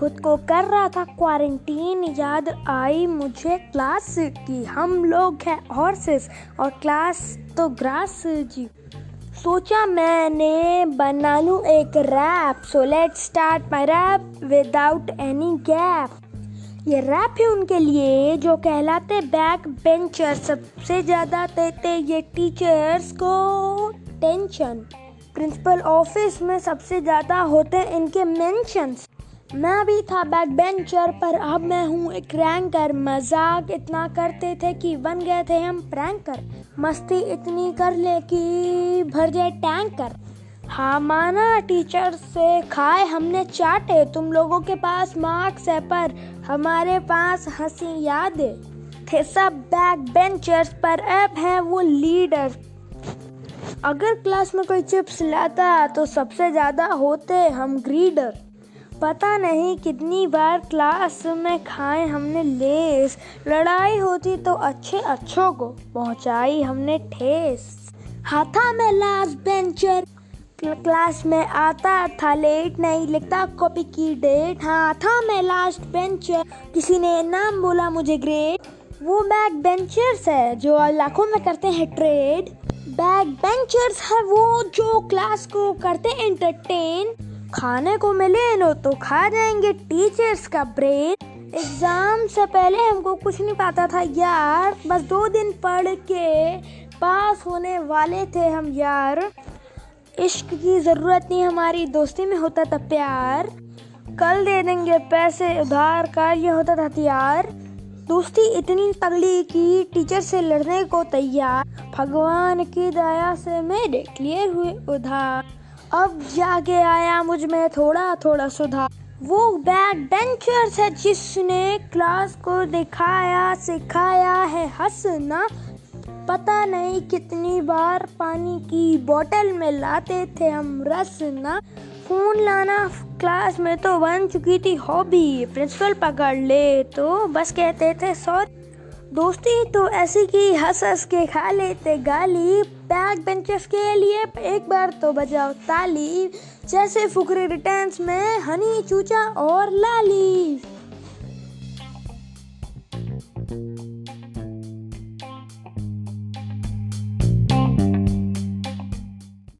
खुद को कर रहा था क्वारंटीन याद आई मुझे क्लास की। हम लोग हैं हॉर्सेस और क्लास तो ग्रास जी। सोचा मैंने बना लूँ एक rap so let start my rap without any gap ये रैप है उनके लिए जो कहलाते बैक बेंचर सबसे ज़्यादा देते ये टीचर्स को टेंशन प्रिंसिपल ऑफ़िस में सबसे ज़्यादा होते इनके मेंशंस मैं भी था बैक बेंचर पर अब मैं हूँ एक रैंकर। मज़ाक इतना करते थे कि बन गए थे हम प्रैंकर। मस्ती इतनी कर ले कि भर जाए टैंकर। हाँ माना, टीचर से खाए हमने चाटे। तुम लोगों के पास मार्क्स है, पर हमारे पास हँसी यादें। थे सब बैक बेंचर्स पर अब है वो लीडर। अगर क्लास में कोई चिप्स लाता तो सबसे ज़्यादा होते हम ग्रीडर। पता नहीं कितनी बार क्लास में खाए हमने लेस। लड़ाई होती तो अच्छे अच्छों को पहुंचाई हमने ठेस। हाथा में लास्ट बेंचर। क्लास में आता था लेट, नहीं लिखता कॉपी की डेट। हाँ था मैं लास्ट बेंचर। किसी ने नाम बोला मुझे ग्रेट। वो बैक बेंचर्स है जो लाखों में करते हैं ट्रेड। बैक बेंचर्स है वो जो क्लास को करते एंटरटेन खाने को मिले नो तो खा जाएँगे टीचर्स का ब्रेन एग्ज़ाम से पहले हमको कुछ नहीं पता था यार। बस दो दिन पढ़ के पास होने वाले थे हम यार। इश्क की ज़रूरत नहीं हमारी, दोस्ती में होता था प्यार। कल दे देंगे पैसे, उधार का ये होता था हथियार दोस्ती इतनी तगड़ी की टीचर से लड़ने को तैयार। भगवान की दया से मेरे क्लियर हुए उधार। अब जाके आया मुझमें थोड़ा थोड़ा सुधार। वो बैक बेंचर्स है जिसने क्लास को दिखाया, सिखाया है हंसना। पता नहीं कितनी बार पानी की बोतल में लाते थे हम रस ना फ़ोन लाना क्लास में तो बन चुकी थी हॉबी प्रिंसिपल पकड़ ले तो बस कहते थे सॉरी दोस्ती तो ऐसी की हंस हंस के खा लेते गाली। बैक बेंचेस के लिए एक बार तो बजाओ ताली, जैसे फुकरे रिटर्न्स में हनी, चूचा और लाली।